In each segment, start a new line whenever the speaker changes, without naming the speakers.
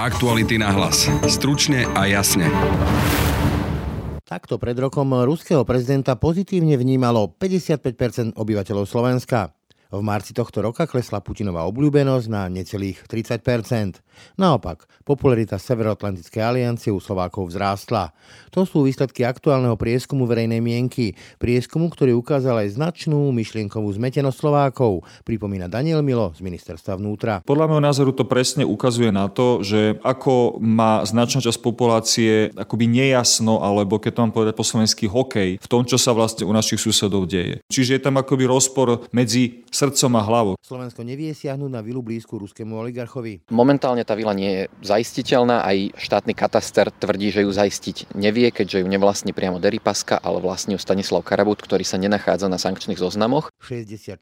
Aktuality na hlas. Stručne a jasne.
Takto pred rokom ruského prezidenta pozitívne vnímalo 55% obyvateľov Slovenska. V marci tohto roka klesla Putinová obľúbenosť na necelých 30% Naopak, popularita Severoatlantickej aliancie u Slovákov vzrástla. To sú výsledky aktuálneho prieskumu verejnej mienky. Prieskumu, ktorý ukázal aj značnú myšlienkovú zmetenosť Slovákov, pripomína Daniel Milo z ministerstva vnútra.
Podľa môjho názoru to presne ukazuje na to, že ako má značná časť populácie akoby nejasno, alebo keď to mám povedať po slovensky hokej, v tom, čo sa vlastne u našich susedov deje. Čiže je tam akoby rozpor medzi srdcom a hlavou.
Slovensko nevie siahnuť na vilu blízku ruskému oligarchovi.
Momentálne tá vila nie je zaistiteľná, aj štátny kataster tvrdí, že ju zaistiť nevie, keďže ju nevlastní priamo Deripaska, ale vlastní ju Stanislav Karabut, ktorý sa nenachádza na sankčných zoznamoch.
66%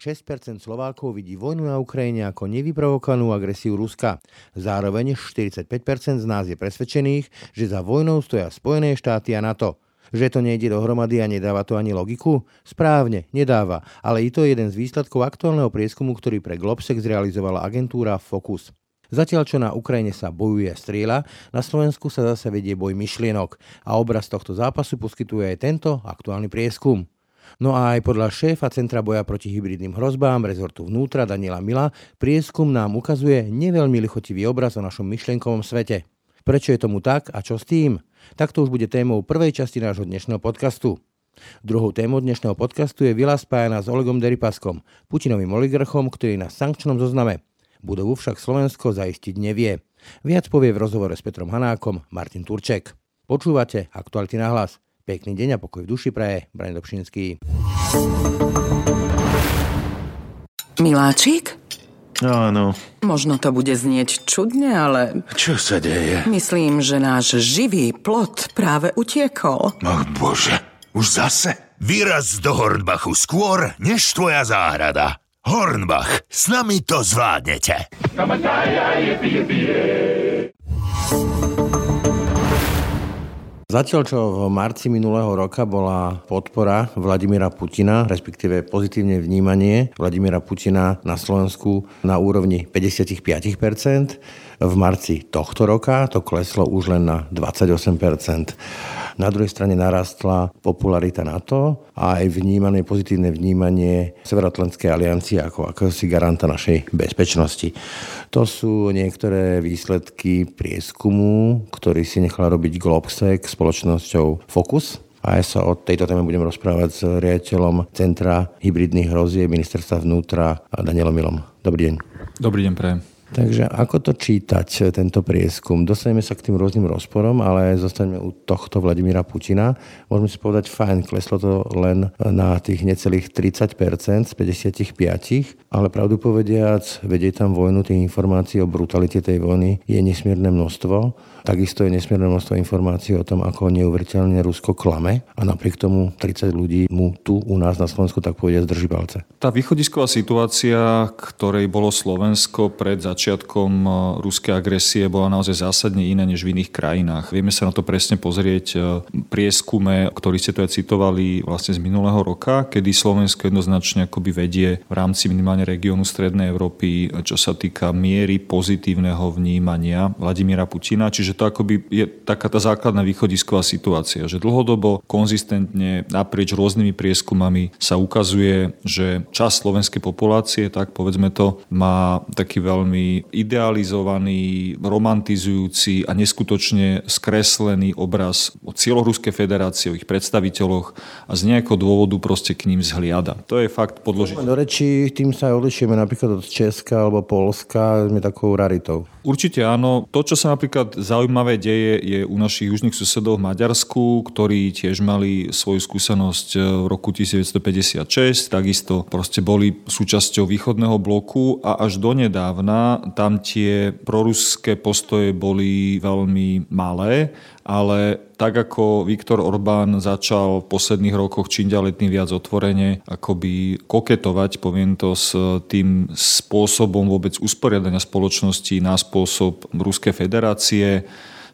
Slovákov vidí vojnu na Ukrajine ako nevyprovokovanú agresiu Ruska. Zároveň 45% z nás je presvedčených, že za vojnou stoja Spojené štáty a NATO. Že to nejde dohromady a nedáva to ani logiku? Správne, nedáva, ale i to je jeden z výsledkov aktuálneho prieskumu, ktorý pre Globsex zrealizovala agentúra Focus. Zatiaľ, čo na Ukrajine sa bojuje a strieľa, na Slovensku sa zase vedie boj myšlienok a obraz tohto zápasu poskytuje aj tento aktuálny prieskum. No a aj podľa šéfa Centra boja proti hybridným hrozbám rezortu vnútra Daniela Mila prieskum nám ukazuje neveľmi lichotivý obraz o našom myšlienkovom svete. Prečo je tomu tak a čo s tým? Tak to už bude témou prvej časti nášho dnešného podcastu. Druhou témou dnešného podcastu je vila spájana s Olegom Deripaskom, Putinovým oligarchom, ktorý je na sankčnom zozname. Budovu však Slovensko zaistiť nevie. Viac povie v rozhovore s Petrom Hanákom Martin Turček. Počúvate Aktuality na hlas. Pekný deň a pokoj v duši praje. Brani Dobšinský.
Miláčik?
Áno.
Možno to bude znieť čudne, ale
Čo sa deje?
myslím, že náš živý plot práve utiekol.
Ach bože, už zase? Vyraz do Hornbachu skôr, než tvoja záhrada. Hornbach, s nami to zvládnete.
Zatiaľ, čo v marci minulého roka bola podpora Vladimíra Putina, respektíve pozitívne vnímanie Vladimíra Putina na Slovensku na úrovni 55%, v marci tohto roka to kleslo už len na 28%. Na druhej strane narastla popularita NATO a aj vnímanie, pozitívne vnímanie Severoatlantskej aliancie ako akosi garanta našej bezpečnosti. To sú niektoré výsledky prieskumu, ktorý si nechal robiť Globsec spoločnosťou Focus. A ja sa o tejto téme budem rozprávať s riaditeľom Centra hybridných hrozie ministerstva vnútra Danielom Milom. Dobrý deň.
Dobrý deň, prajem.
Takže ako to čítať, tento prieskum? Dostaneme sa k tým rôznym rozporom, ale zostaneme u tohto Vladimíra Putina. Môžeme si povedať, fajn, kleslo to len na tých necelých 30% z 55, ale pravdu povediac, vedieť tam vojnu, tých informácií o brutalite tej vojny je nesmierne množstvo. Takisto je nesmierne množstvo informácií o tom, ako neuveriteľne Rusko klame a napriek tomu 30 ľudí mu tu u nás na Slovensku tak povediať drží palce.
Tá východisková situácia, ktorej bolo Slovensko pred začiatkom e, ruskej agresie, bola naozaj zásadne iná než v iných krajinách. Vieme sa na to presne pozrieť e, prieskume, ktorý ste tu aj citovali vlastne z minulého roka, kedy Slovensko jednoznačne akoby vedie v rámci minimálne regiónu Strednej Európy, čo sa týka miery pozitívneho vnímania Vladimíra Putina. Čiže to akoby je taká tá základná východisková situácia, že dlhodobo, konzistentne naprieč rôznymi prieskumami sa ukazuje, že časť slovenskej populácie, tak povedzme to, má taký veľmi idealizovaný, romantizujúci a neskutočne skreslený obraz o cieľoch Ruskej federácie, o ich predstaviteľoch a z nejakého dôvodu proste k ním zhliada. To je fakt podložiť.
Do rečí tým sa odlišujeme napríklad od Česka alebo Polska, sme takou raritou.
Určite áno. To, čo sa napríklad zaujímavé deje, je u našich južných susedov v Maďarsku, ktorí tiež mali svoju skúsenosť v roku 1956, takisto proste boli súčasťou východného bloku a až donedávna tam tie proruské postoje boli veľmi malé ale tak ako Viktor Orbán začal v posledných rokoch čím ďalej tým viac otvorene akoby koketovať, poviem to, s tým spôsobom vôbec usporiadania spoločnosti na spôsob Ruskej federácie,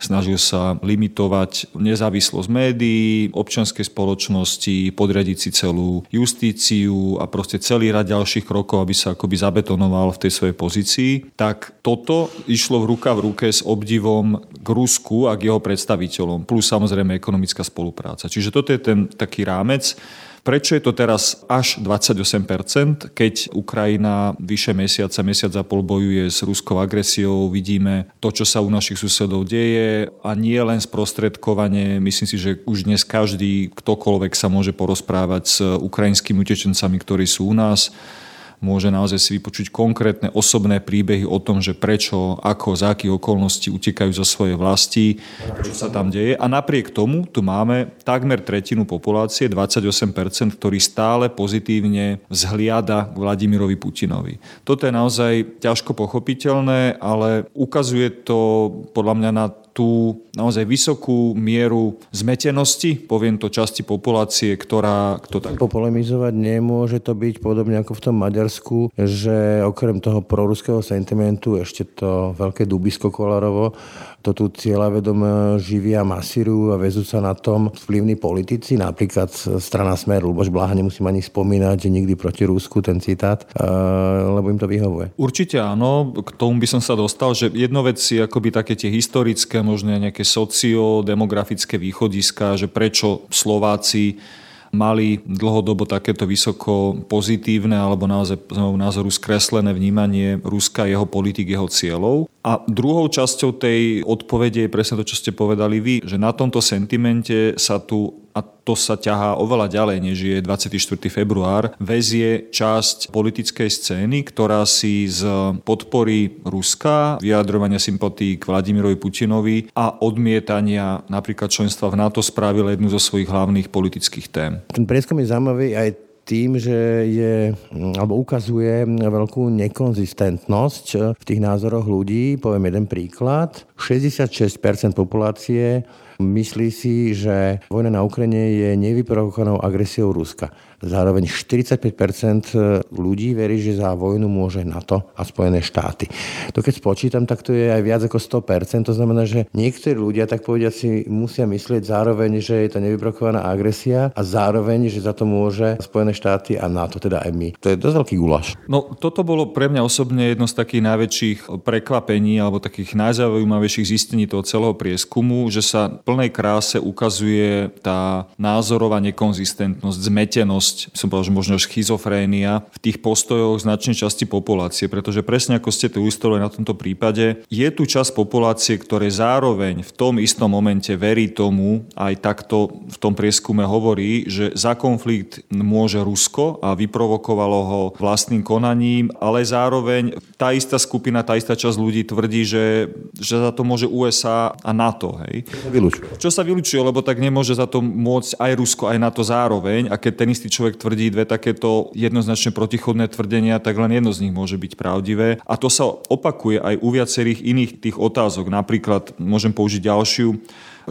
snažil sa limitovať nezávislosť médií, občianskej spoločnosti, podriadiť si celú justíciu a proste celý rad ďalších krokov, aby sa akoby zabetonoval v tej svojej pozícii, tak toto išlo v ruka v ruke s obdivom k Rusku a k jeho predstaviteľom, plus samozrejme ekonomická spolupráca. Čiže toto je ten taký rámec, Prečo je to teraz až 28%, keď Ukrajina vyše mesiaca, mesiac a pol bojuje s ruskou agresiou, vidíme to, čo sa u našich susedov deje a nie len sprostredkovanie, myslím si, že už dnes každý, ktokoľvek sa môže porozprávať s ukrajinskými utečencami, ktorí sú u nás môže naozaj si vypočuť konkrétne osobné príbehy o tom, že prečo, ako, za akých okolností utekajú zo svojej vlasti, čo sa tam deje. A napriek tomu tu máme takmer tretinu populácie, 28%, ktorí stále pozitívne vzhliada k Vladimirovi Putinovi. Toto je naozaj ťažko pochopiteľné, ale ukazuje to podľa mňa na tú naozaj vysokú mieru zmetenosti, poviem to časti populácie, ktorá... Kto tak...
Popolemizovať nemôže to byť podobne ako v tom Maďarsku, že okrem toho proruského sentimentu ešte to veľké dubisko Kolarovo to tu cieľavedom živia, masírujú a vezú sa na tom vplyvní politici, napríklad strana Smer, Luboš Blaha, nemusím ani spomínať, že nikdy proti Rúsku ten citát, lebo im to vyhovuje.
Určite áno, k tomu by som sa dostal, že jedno vec je akoby také tie historické, možno nejaké sociodemografické východiska, že prečo Slováci mali dlhodobo takéto vysoko pozitívne alebo naozaj z názoru skreslené vnímanie Ruska, jeho politik, jeho cieľov. A druhou časťou tej odpovede je presne to, čo ste povedali vy, že na tomto sentimente sa tu a to sa ťahá oveľa ďalej, než je 24. február, väzie časť politickej scény, ktorá si z podpory Ruska, vyjadrovania sympatí k Vladimirovi Putinovi a odmietania napríklad členstva v NATO spravila jednu zo svojich hlavných politických tém.
Ten prieskum je zaujímavý aj tým, že je, alebo ukazuje veľkú nekonzistentnosť v tých názoroch ľudí. Poviem jeden príklad. 66% populácie Myslí si, že vojna na Ukrajine je nevyprovokovanou agresiou Ruska. Zároveň 45% ľudí verí, že za vojnu môže NATO a Spojené štáty. To keď spočítam, tak to je aj viac ako 100%. To znamená, že niektorí ľudia, tak povediať, si musia myslieť zároveň, že je to nevyprovokovaná agresia a zároveň, že za to môže Spojené štáty a NATO, teda aj my. To je dosť veľký gulaš.
No toto bolo pre mňa osobne jedno z takých najväčších prekvapení alebo takých najzaujímavejších zistení toho celého prieskumu, že sa plnej kráse ukazuje tá názorová nekonzistentnosť, zmetenosť, som povedal, že možno schizofrénia v tých postojoch značnej časti populácie, pretože presne ako ste to ilustrovali na tomto prípade, je tu časť populácie, ktoré zároveň v tom istom momente verí tomu, aj takto v tom prieskume hovorí, že za konflikt môže Rusko a vyprovokovalo ho vlastným konaním, ale zároveň tá istá skupina, tá istá časť ľudí tvrdí, že, že za to môže USA a NATO. Hej. Čo sa vylučuje, lebo tak nemôže za to môcť aj Rusko, aj NATO zároveň. A keď ten istý človek tvrdí dve takéto jednoznačne protichodné tvrdenia, tak len jedno z nich môže byť pravdivé. A to sa opakuje aj u viacerých iných tých otázok. Napríklad môžem použiť ďalšiu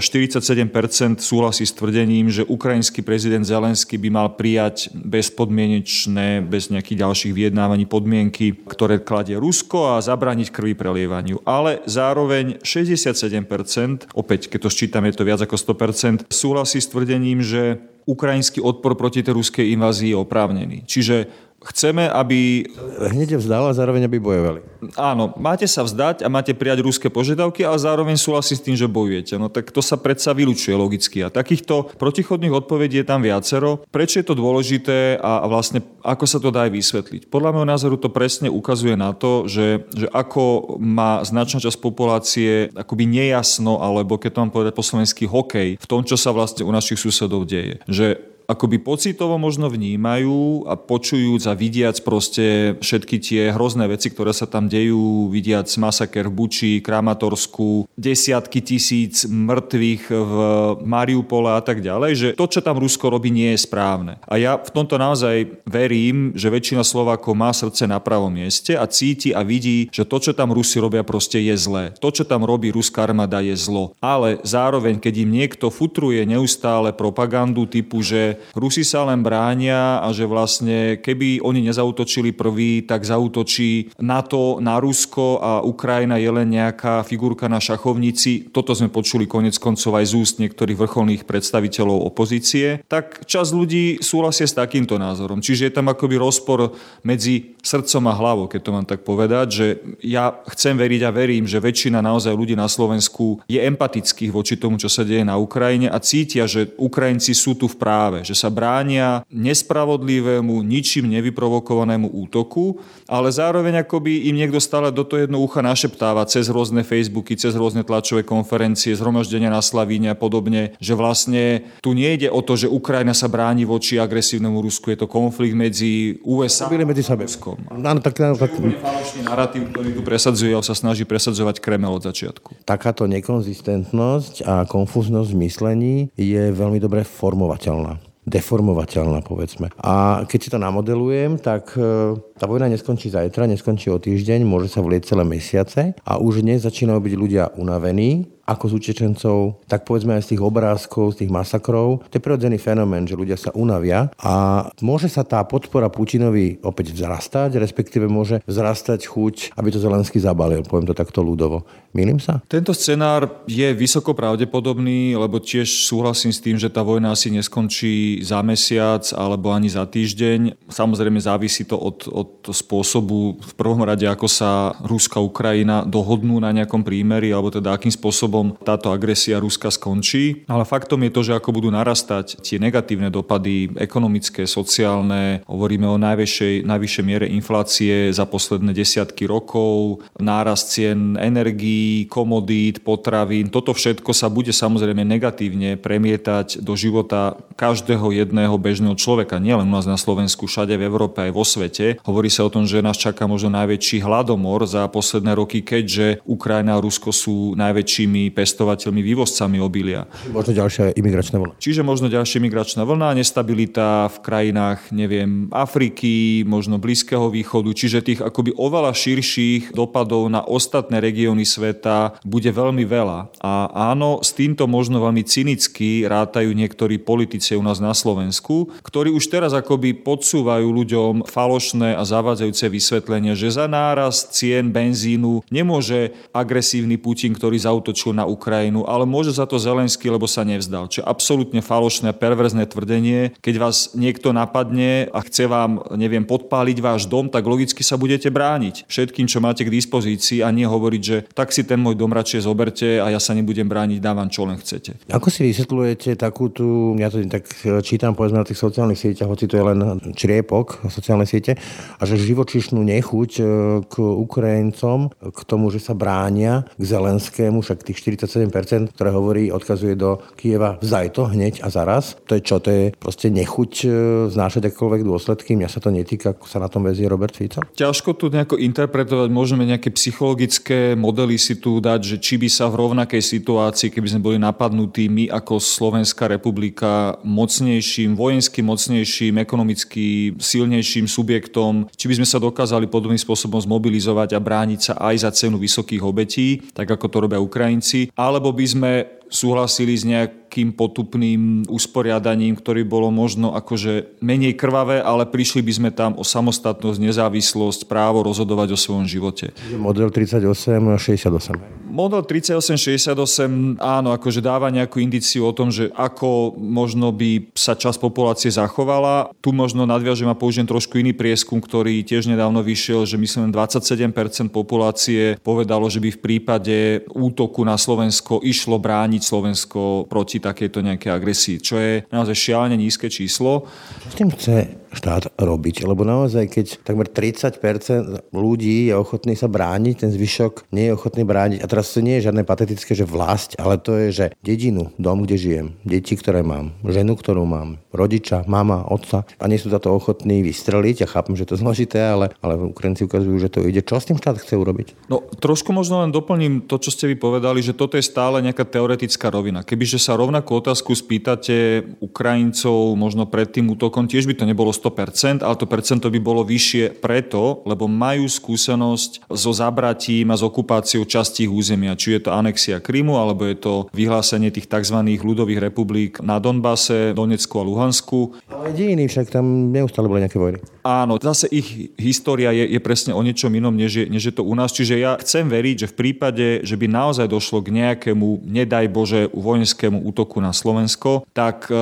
47% súhlasí s tvrdením, že ukrajinský prezident Zelenský by mal prijať bezpodmienečné, bez nejakých ďalších vyjednávaní podmienky, ktoré kladie Rusko a zabrániť krvi prelievaniu. Ale zároveň 67%, opäť keď to sčítam, je to viac ako 100%, súhlasí s tvrdením, že ukrajinský odpor proti tej ruskej invázii je oprávnený. Čiže Chceme, aby...
Hneď vzdal a zároveň, aby bojovali.
Áno, máte sa vzdať a máte prijať ruské požiadavky, ale zároveň súhlasí s tým, že bojujete. No tak to sa predsa vylučuje logicky. A takýchto protichodných odpovedí je tam viacero. Prečo je to dôležité a vlastne ako sa to dá aj vysvetliť? Podľa môjho názoru to presne ukazuje na to, že, že ako má značná časť populácie akoby nejasno, alebo keď to mám povedať po slovensky hokej, v tom, čo sa vlastne u našich susedov deje. Že akoby pocitovo možno vnímajú a počujúc a vidiac proste všetky tie hrozné veci, ktoré sa tam dejú, vidiac masaker v Buči, Kramatorsku, desiatky tisíc mŕtvych v Mariupole a tak ďalej, že to, čo tam Rusko robí, nie je správne. A ja v tomto naozaj verím, že väčšina Slovákov má srdce na pravom mieste a cíti a vidí, že to, čo tam Rusi robia, proste je zlé. To, čo tam robí ruská armáda, je zlo. Ale zároveň, keď im niekto futruje neustále propagandu typu, že Rusi sa len bránia a že vlastne keby oni nezautočili prvý, tak zautočí NATO na Rusko a Ukrajina je len nejaká figurka na šachovnici. Toto sme počuli konec koncov aj z úst niektorých vrcholných predstaviteľov opozície. Tak čas ľudí súhlasia s takýmto názorom. Čiže je tam akoby rozpor medzi srdcom a hlavou, keď to mám tak povedať, že ja chcem veriť a verím, že väčšina naozaj ľudí na Slovensku je empatických voči tomu, čo sa deje na Ukrajine a cítia, že Ukrajinci sú tu v práve, že sa bránia nespravodlivému, ničím nevyprovokovanému útoku, ale zároveň akoby im niekto stále do toho jedno ucha našeptáva cez rôzne Facebooky, cez rôzne tlačové konferencie, zhromaždenia na Slavíne a podobne, že vlastne tu nejde o to, že Ukrajina sa bráni voči agresívnemu Rusku, je to konflikt medzi USA a Ruskom.
Áno, tak, tak...
falošný narratív, ktorý tu presadzuje, sa snaží presadzovať Kremel od začiatku.
Takáto nekonzistentnosť a konfúznosť myslení je veľmi dobre formovateľná deformovateľná, povedzme. A keď si to namodelujem, tak e, tá vojna neskončí zajtra, neskončí o týždeň, môže sa vlieť celé mesiace a už dnes začínajú byť ľudia unavení, ako z utečencov, tak povedzme aj z tých obrázkov, z tých masakrov. To je prirodzený fenomén, že ľudia sa unavia a môže sa tá podpora Putinovi opäť vzrastať, respektíve môže vzrastať chuť, aby to Zelenský zabalil, poviem to takto ľudovo. Milím sa?
Tento scenár je vysoko pravdepodobný, lebo tiež súhlasím s tým, že tá vojna asi neskončí za mesiac alebo ani za týždeň. Samozrejme závisí to od, od spôsobu v prvom rade, ako sa Ruska Ukrajina dohodnú na nejakom prímeri, alebo teda akým spôsobom spôsobom táto agresia Ruska skončí. Ale faktom je to, že ako budú narastať tie negatívne dopady ekonomické, sociálne, hovoríme o najvyššej, najvyššej miere inflácie za posledné desiatky rokov, nárast cien energií, komodít, potravín. Toto všetko sa bude samozrejme negatívne premietať do života každého jedného bežného človeka, nielen u nás na Slovensku, všade v Európe aj vo svete. Hovorí sa o tom, že nás čaká možno najväčší hladomor za posledné roky, keďže Ukrajina a Rusko sú najväčšími pestovateľmi, vývozcami obilia.
Možno ďalšia imigračná vlna.
Čiže možno ďalšia imigračná vlna, nestabilita v krajinách, neviem, Afriky, možno Blízkeho východu, čiže tých akoby oveľa širších dopadov na ostatné regióny sveta bude veľmi veľa. A áno, s týmto možno veľmi cynicky rátajú niektorí politici u nás na Slovensku, ktorí už teraz akoby podsúvajú ľuďom falošné a zavádzajúce vysvetlenie, že za nárast cien benzínu nemôže agresívny Putin, ktorý zautočil na Ukrajinu, ale môže za to Zelenský, lebo sa nevzdal. Čo je absolútne falošné a perverzné tvrdenie. Keď vás niekto napadne a chce vám, neviem, podpáliť váš dom, tak logicky sa budete brániť všetkým, čo máte k dispozícii a nie hovoriť, že tak si ten môj dom radšej zoberte a ja sa nebudem brániť, dávam čo len chcete.
Ako si vysvetľujete takú tú, ja to tak čítam povedzme na tých sociálnych sieťach, hoci to je len čriepok sociálne siete, a že živočišnú nechuť e, k Ukrajincom, k tomu, že sa bránia k Zelenskému, však tých 47%, ktoré hovorí, odkazuje do Kieva vzaj to hneď a zaraz. To je čo? To je proste nechuť e, znášať akoľvek dôsledky. Mňa sa to netýka, ako sa na tom vezie Robert Fico.
Ťažko tu nejako interpretovať, môžeme nejaké psychologické modely si tu dať, že či by sa v rovnakej situácii, keby sme boli napadnutí my ako Slovenská republika mocnejším, vojensky mocnejším, ekonomicky silnejším subjektom, či by sme sa dokázali podobným spôsobom zmobilizovať a brániť sa aj za cenu vysokých obetí, tak ako to robia Ukrajinci veci, alebo by sme súhlasili s nejakým potupným usporiadaním, ktorý bolo možno akože menej krvavé, ale prišli by sme tam o samostatnosť, nezávislosť, právo rozhodovať o svojom živote.
Model 38-68.
Model 3868 áno, akože dáva nejakú indiciu o tom, že ako možno by sa časť populácie zachovala. Tu možno nadviažem a použijem trošku iný prieskum, ktorý tiež nedávno vyšiel, že myslím 27% populácie povedalo, že by v prípade útoku na Slovensko išlo brániť Slovensko proti takejto nejakej agresii, čo je naozaj šialene nízke číslo.
S tým chce štát robiť, lebo naozaj, keď takmer 30% ľudí je ochotný sa brániť, ten zvyšok nie je ochotný brániť. A teraz to nie je žiadne patetické, že vlast, ale to je, že dedinu, dom, kde žijem, deti, ktoré mám, ženu, ktorú mám, rodiča, mama, otca a nie sú za to ochotní vystreliť. Ja chápem, že to je zložité, ale, ale Ukrajinci ukazujú, že to ide. Čo s tým štát chce urobiť?
No, trošku možno len doplním to, čo ste vy povedali, že toto je stále nejaká teoretická rovina. Kebyže sa rovnakú otázku spýtate Ukrajincov možno pred tým útokom, tiež by to nebolo 100%, ale to percento by bolo vyššie preto, lebo majú skúsenosť so zabratím a s okupáciou častí územia, či je to anexia Krymu, alebo je to vyhlásenie tých tzv. ľudových republik na Donbase, Donecku a Luhansku.
Ale dejiny však tam neustále boli nejaké vojny.
Áno, zase ich história je, je presne o niečom inom, než je, než je to u nás. Čiže ja chcem veriť, že v prípade, že by naozaj došlo k nejakému, nedaj Bože, vojenskému útoku na Slovensko, tak e,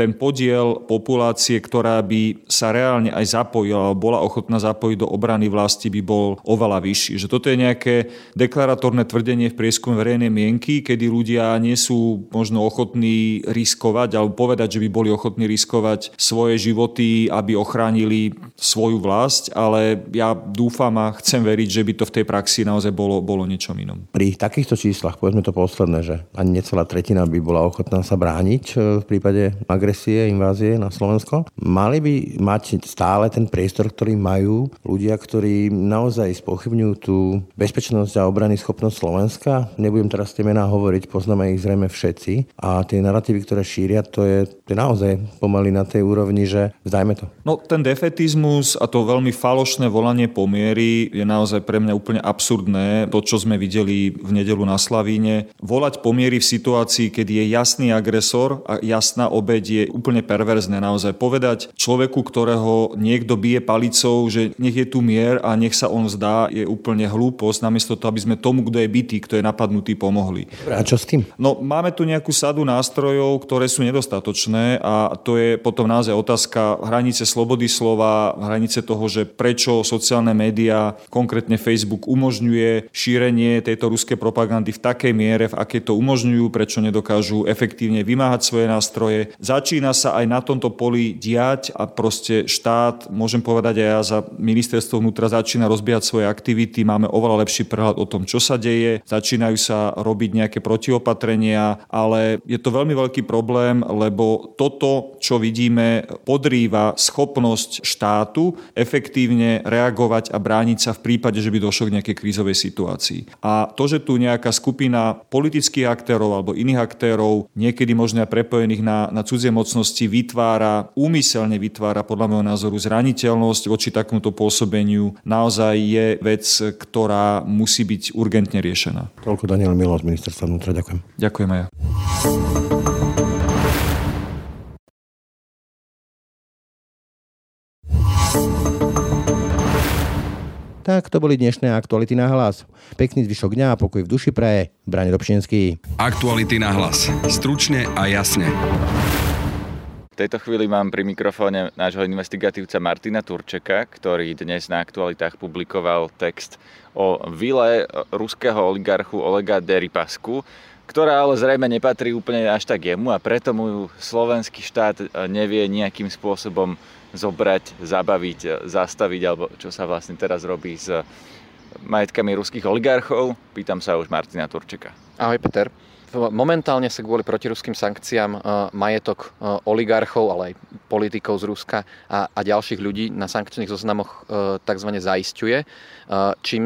ten podiel populácie, ktorá by sa reálne aj zapojila, bola ochotná zapojiť do obrany vlasti, by bol oveľa vyšší. Že toto je nejaké deklaratórne tvrdenie v prieskume verejnej mienky, kedy ľudia nie sú možno ochotní riskovať alebo povedať, že by boli ochotní riskovať svoje životy, aby ochránili svoju vlast, ale ja dúfam a chcem veriť, že by to v tej praxi naozaj bolo, bolo niečom inom.
Pri takýchto číslach, povedzme to posledné, že ani necelá tretina by bola ochotná sa brániť e, v prípade agresie, invázie na Slovensko, mali by mať stále ten priestor, ktorý majú ľudia, ktorí naozaj spochybňujú tú bezpečnosť a obrany schopnosť Slovenska. Nebudem teraz tie mená hovoriť, poznáme ich zrejme všetci. A tie narratívy, ktoré šíria, to je, to je naozaj pomaly na tej úrovni, že vzdajme to.
No ten defetizmus a to veľmi falošné volanie pomiery je naozaj pre mňa úplne absurdné. To, čo sme videli v nedelu na Slavíne. Volať pomiery v situácii, keď je jasný agresor a jasná obeď je úplne perverzné. Naozaj povedať človeku, ktorého niekto bije palicou, že nech je tu mier a nech sa on zdá, je úplne hlúposť, namiesto toho, aby sme tomu, kto je bytý, kto je napadnutý, pomohli.
A čo s tým?
No, máme tu nejakú sadu nástrojov, ktoré sú nedostatočné a to je potom naozaj otázka hranice slobody slova, hranice toho, že prečo sociálne médiá, konkrétne Facebook, umožňuje šírenie tejto ruskej propagandy v takej miere, v akej to umožňujú, prečo nedokážu efektívne vymáhať svoje nástroje. Začína sa aj na tomto poli diať a proste štát, môžem povedať aj ja za ministerstvo vnútra, začína rozbiehať svoje aktivity, máme oveľa lepší prehľad o tom, čo sa deje, začínajú sa robiť nejaké protiopatrenia, ale je to veľmi veľký problém, lebo toto, čo vidíme, podrýva schopnosť štátu efektívne reagovať a brániť sa v prípade, že by došlo k nejakej krízovej situácii. A to, že tu nejaká skupina politických aktérov alebo iných aktérov, niekedy možno prepojených na, na cudzie mocnosti, vytvára, úmyselne vytvára podľa môjho názoru zraniteľnosť voči takémuto pôsobeniu, naozaj je vec, ktorá musí byť urgentne riešená.
Toľko Daniel Milo z ministerstva vnútra. Ďakujem.
Ďakujem aj ja.
Tak to boli dnešné aktuality na hlas. Pekný zvyšok dňa a pokoj v duši praje. Brane Dobšinský.
Aktuality na hlas. Stručne a jasne.
V tejto chvíli mám pri mikrofóne nášho investigatívca Martina Turčeka, ktorý dnes na aktualitách publikoval text o vile ruského oligarchu Olega Deripasku, ktorá ale zrejme nepatrí úplne až tak jemu a preto mu slovenský štát nevie nejakým spôsobom zobrať, zabaviť, zastaviť, alebo čo sa vlastne teraz robí s majetkami ruských oligarchov. Pýtam sa už Martina Turčeka.
Ahoj Peter. Momentálne sa kvôli protiruským sankciám majetok oligarchov, ale aj politikov z Ruska a, a ďalších ľudí na sankčných zoznamoch tzv. zaisťuje, čím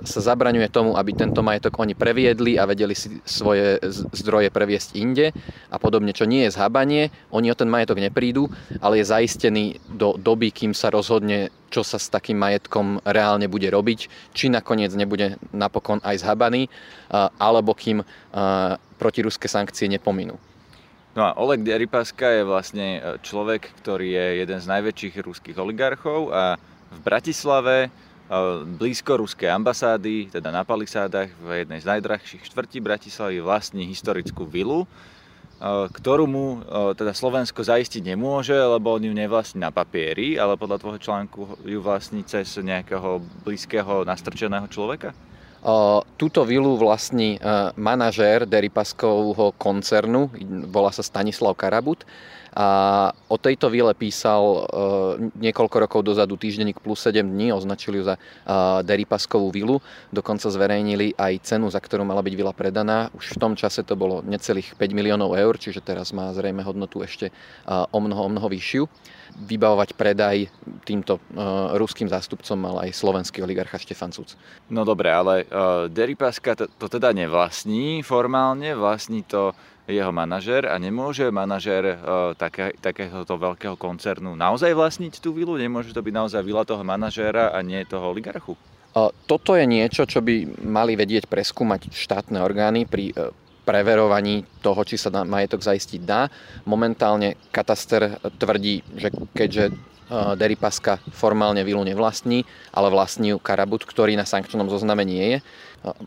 sa zabraňuje tomu, aby tento majetok oni previedli a vedeli si svoje zdroje previesť inde a podobne, čo nie je zhábanie. Oni o ten majetok neprídu, ale je zaistený do doby, kým sa rozhodne, čo sa s takým majetkom reálne bude robiť, či nakoniec nebude napokon aj zhabaný, alebo kým protiruské sankcie nepominú.
No a Oleg Deripaska je vlastne e, človek, ktorý je jeden z najväčších ruských oligarchov a v Bratislave e, blízko ruskej ambasády, teda na Palisádach, v jednej z najdrahších štvrtí Bratislavy vlastní historickú vilu, ktorú mu teda Slovensko zaistiť nemôže, lebo on ju nevlastní na papieri, ale podľa tvojho článku ju vlastní cez nejakého blízkeho nastrčeného človeka?
Túto vilu vlastní manažér Deripaskovho koncernu, volá sa Stanislav Karabut. A o tejto vile písal niekoľko rokov dozadu týždenník plus 7 dní, označili ju za Deripaskovú vilu. Dokonca zverejnili aj cenu, za ktorú mala byť vila predaná. Už v tom čase to bolo necelých 5 miliónov eur, čiže teraz má zrejme hodnotu ešte o mnoho, o mnoho vyššiu vybavovať predaj týmto uh, ruským zástupcom mal aj slovenský oligarcha Štefan Cuc.
No dobre, ale Deripaska to, to teda nevlastní formálne, vlastní to jeho manažer a nemôže manažer také, takéhoto veľkého koncernu naozaj vlastniť tú vilu? Nemôže to byť naozaj vila toho manažéra a nie toho oligarchu?
Toto je niečo, čo by mali vedieť preskúmať štátne orgány pri preverovaní toho, či sa majetok zaistiť dá. Momentálne kataster tvrdí, že keďže Deripaska formálne vilu nevlastní, ale vlastní ju Karabut, ktorý na sankčnom zozname nie je.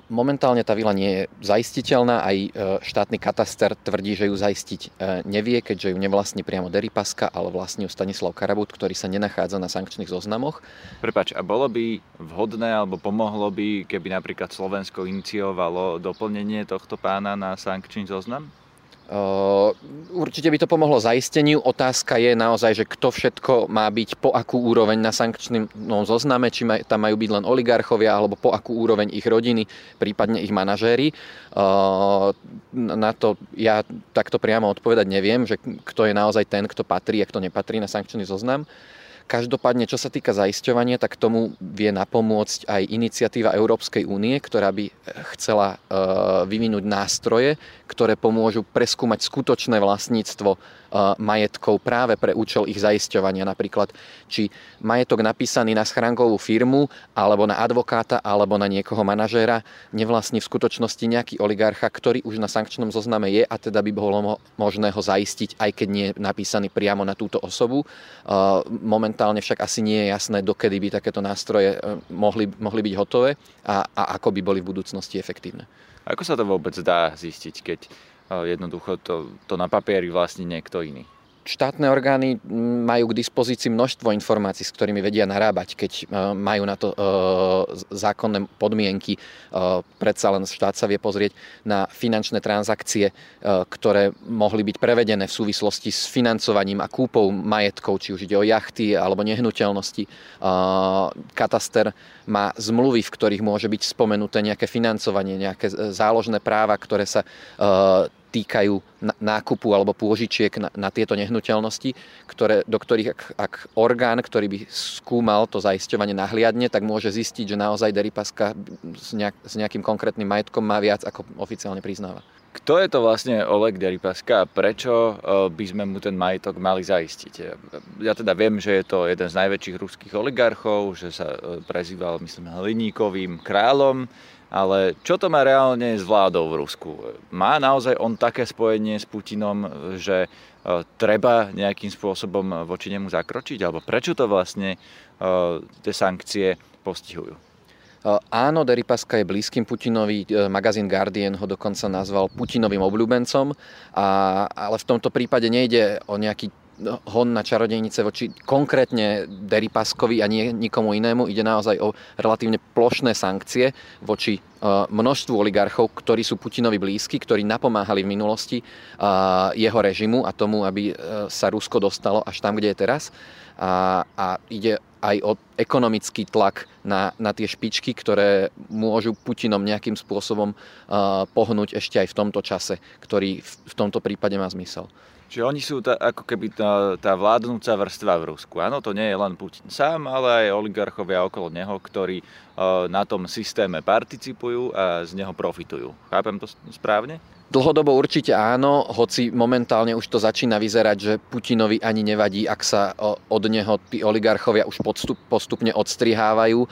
Momentálne tá vila nie je zaistiteľná, aj e, štátny kataster tvrdí, že ju zaistiť nevie, keďže ju nevlastní priamo Deripaska, ale vlastní ju Stanislav Karabut, ktorý sa nenachádza na sankčných zoznamoch.
Prepač, a bolo by vhodné alebo pomohlo by, keby napríklad Slovensko iniciovalo doplnenie tohto pána na sankčný zoznam?
Určite by to pomohlo zaisteniu. Otázka je naozaj, že kto všetko má byť po akú úroveň na sankčnom zozname, či tam majú byť len oligarchovia, alebo po akú úroveň ich rodiny, prípadne ich manažéri. Na to ja takto priamo odpovedať neviem, že kto je naozaj ten, kto patrí a kto nepatrí na sankčný zoznam. Každopádne, čo sa týka zaisťovania, tak tomu vie napomôcť aj iniciatíva Európskej únie, ktorá by chcela e, vyvinúť nástroje, ktoré pomôžu preskúmať skutočné vlastníctvo majetkov práve pre účel ich zaisťovania. Napríklad, či majetok napísaný na schránkovú firmu, alebo na advokáta, alebo na niekoho manažéra nevlastní v skutočnosti nejaký oligarcha, ktorý už na sankčnom zozname je a teda by bolo možné ho zaistiť, aj keď nie je napísaný priamo na túto osobu. Momentálne však asi nie je jasné, dokedy by takéto nástroje e, mohli, mohli byť hotové a, a ako by boli v budúcnosti efektívne.
Ako sa to vôbec dá zistiť, keď jednoducho to, to na papieri vlastní niekto iný.
Štátne orgány majú k dispozícii množstvo informácií, s ktorými vedia narábať, keď e, majú na to e, zákonné podmienky. E, predsa len štát sa vie pozrieť na finančné transakcie, ktoré mohli byť prevedené v súvislosti s financovaním a kúpou majetkov, či už ide o jachty alebo nehnuteľnosti. Kataster má zmluvy, v ktorých môže byť spomenuté nejaké financovanie, nejaké záložné práva, ktoré sa týkajú nákupu alebo pôžičiek na, na tieto nehnuteľnosti, ktoré, do ktorých ak, ak orgán, ktorý by skúmal to zaisťovanie nahliadne, tak môže zistiť, že naozaj Deripaska s, nejak, s nejakým konkrétnym majetkom má viac, ako oficiálne priznáva.
Kto je to vlastne Oleg Deripaska a prečo e, by sme mu ten majetok mali zaistiť? Ja teda viem, že je to jeden z najväčších ruských oligarchov, že sa e, prezýval, myslím, hliníkovým kráľom, ale čo to má reálne s vládou v Rusku? Má naozaj on také spojenie s Putinom, že e, treba nejakým spôsobom voči nemu zakročiť? Alebo prečo to vlastne e, tie sankcie postihujú? E,
áno, Deripaska je blízkym Putinovi, magazín Guardian ho dokonca nazval Putinovým obľúbencom, a, ale v tomto prípade nejde o nejaký hon na čarodejnice voči konkrétne Deripaskovi a nie nikomu inému. Ide naozaj o relatívne plošné sankcie voči e, množstvu oligarchov, ktorí sú Putinovi blízki, ktorí napomáhali v minulosti e, jeho režimu a tomu, aby e, sa Rusko dostalo až tam, kde je teraz. A, a ide aj o ekonomický tlak na, na tie špičky, ktoré môžu Putinom nejakým spôsobom pohnúť ešte aj v tomto čase, ktorý v, v tomto prípade má zmysel.
Čiže oni sú tá, ako keby tá, tá vládnúca vrstva v Rusku. Áno, to nie je len Putin sám, ale aj oligarchovia okolo neho, ktorí uh, na tom systéme participujú a z neho profitujú. Chápem to správne?
Dlhodobo určite áno, hoci momentálne už to začína vyzerať, že Putinovi ani nevadí, ak sa od neho tí oligarchovia už postupne odstrihávajú,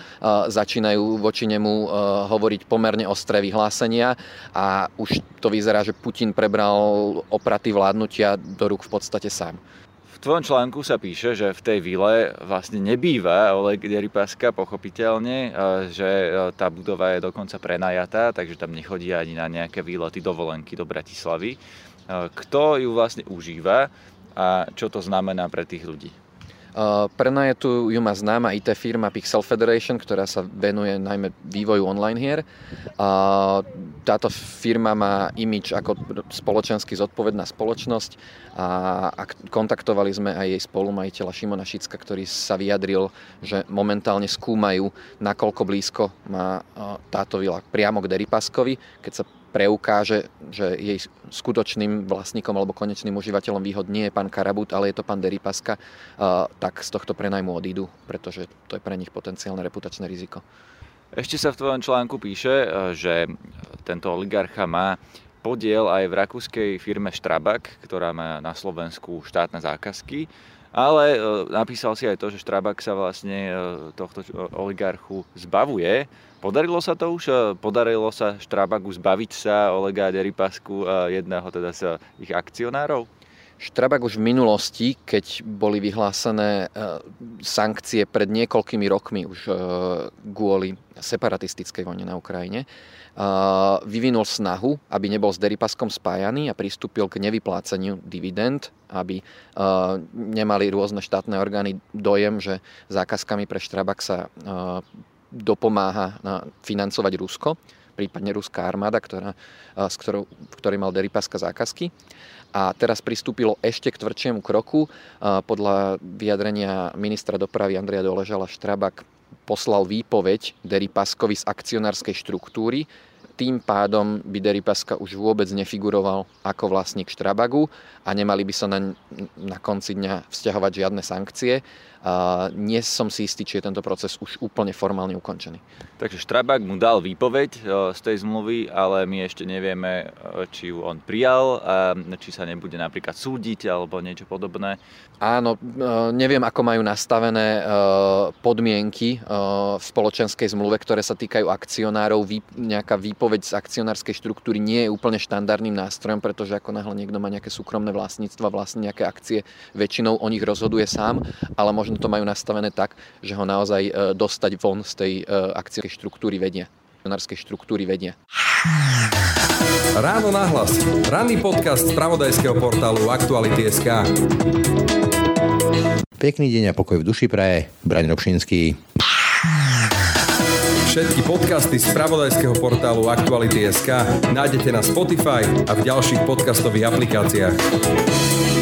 začínajú voči nemu hovoriť pomerne ostré vyhlásenia a už to vyzerá, že Putin prebral opraty vládnutia do rúk v podstate sám
tvojom článku sa píše, že v tej vile vlastne nebýva Oleg Deripaska, pochopiteľne, že e, tá budova je dokonca prenajatá, takže tam nechodí ani na nejaké výlety dovolenky do Bratislavy. E, kto ju vlastne užíva a čo to znamená pre tých ľudí?
Prenajetu ju má známa IT firma Pixel Federation, ktorá sa venuje najmä vývoju online hier. Táto firma má imič ako spoločensky zodpovedná spoločnosť a kontaktovali sme aj jej spolumajiteľa Šimona Šicka, ktorý sa vyjadril, že momentálne skúmajú, nakoľko blízko má táto vila priamo k Deripaskovi. Keď sa preukáže, že jej skutočným vlastníkom alebo konečným užívateľom výhod nie je pán Karabut, ale je to pán Deripaska, tak z tohto prenajmu odídu, pretože to je pre nich potenciálne reputačné riziko.
Ešte sa v tvojom článku píše, že tento oligarcha má podiel aj v rakúskej firme Strabag, ktorá má na Slovensku štátne zákazky. Ale napísal si aj to, že Strabag sa vlastne tohto oligarchu zbavuje. Podarilo sa to už? Podarilo sa Štrabagu zbaviť sa Olega Deripasku, jedného teda z ich akcionárov?
Štrabak už v minulosti, keď boli vyhlásené sankcie pred niekoľkými rokmi už kvôli separatistickej vojne na Ukrajine, vyvinul snahu, aby nebol s Deripaskom spájaný a pristúpil k nevypláceniu dividend, aby nemali rôzne štátne orgány dojem, že zákazkami pre Štrabak sa dopomáha financovať Rusko, prípadne ruská armáda, ktorá, s ktorou, v ktorej mal Deripaska zákazky. A teraz pristúpilo ešte k tvrdšiemu kroku. Podľa vyjadrenia ministra dopravy Andreja Doležala Štrabak poslal výpoveď Deripaskovi z akcionárskej štruktúry, tým pádom by Deripaska už vôbec nefiguroval ako vlastník Štrabagu a nemali by sa na, na konci dňa vzťahovať žiadne sankcie. A nie som si istý, či je tento proces už úplne formálne ukončený.
Takže Štrabák mu dal výpoveď z tej zmluvy, ale my ešte nevieme, či ju on prijal, či sa nebude napríklad súdiť alebo niečo podobné.
Áno, neviem, ako majú nastavené podmienky v spoločenskej zmluve, ktoré sa týkajú akcionárov. Nejaká výpoveď z akcionárskej štruktúry nie je úplne štandardným nástrojom, pretože ako náhle niekto má nejaké súkromné vlastníctva, vlastne nejaké akcie, väčšinou o nich rozhoduje sám, ale možno možno to majú nastavené tak, že ho naozaj e, dostať von z tej e, akciovej štruktúry vedia akcionárskej štruktúry vedia.
Ráno nahlas. Ranný podcast z pravodajského portálu Aktuality.sk
Pekný deň a pokoj v duši praje. Braň Robšinský.
Všetky podcasty z pravodajského portálu Aktuality.sk nájdete na Spotify a v ďalších podcastových aplikáciách.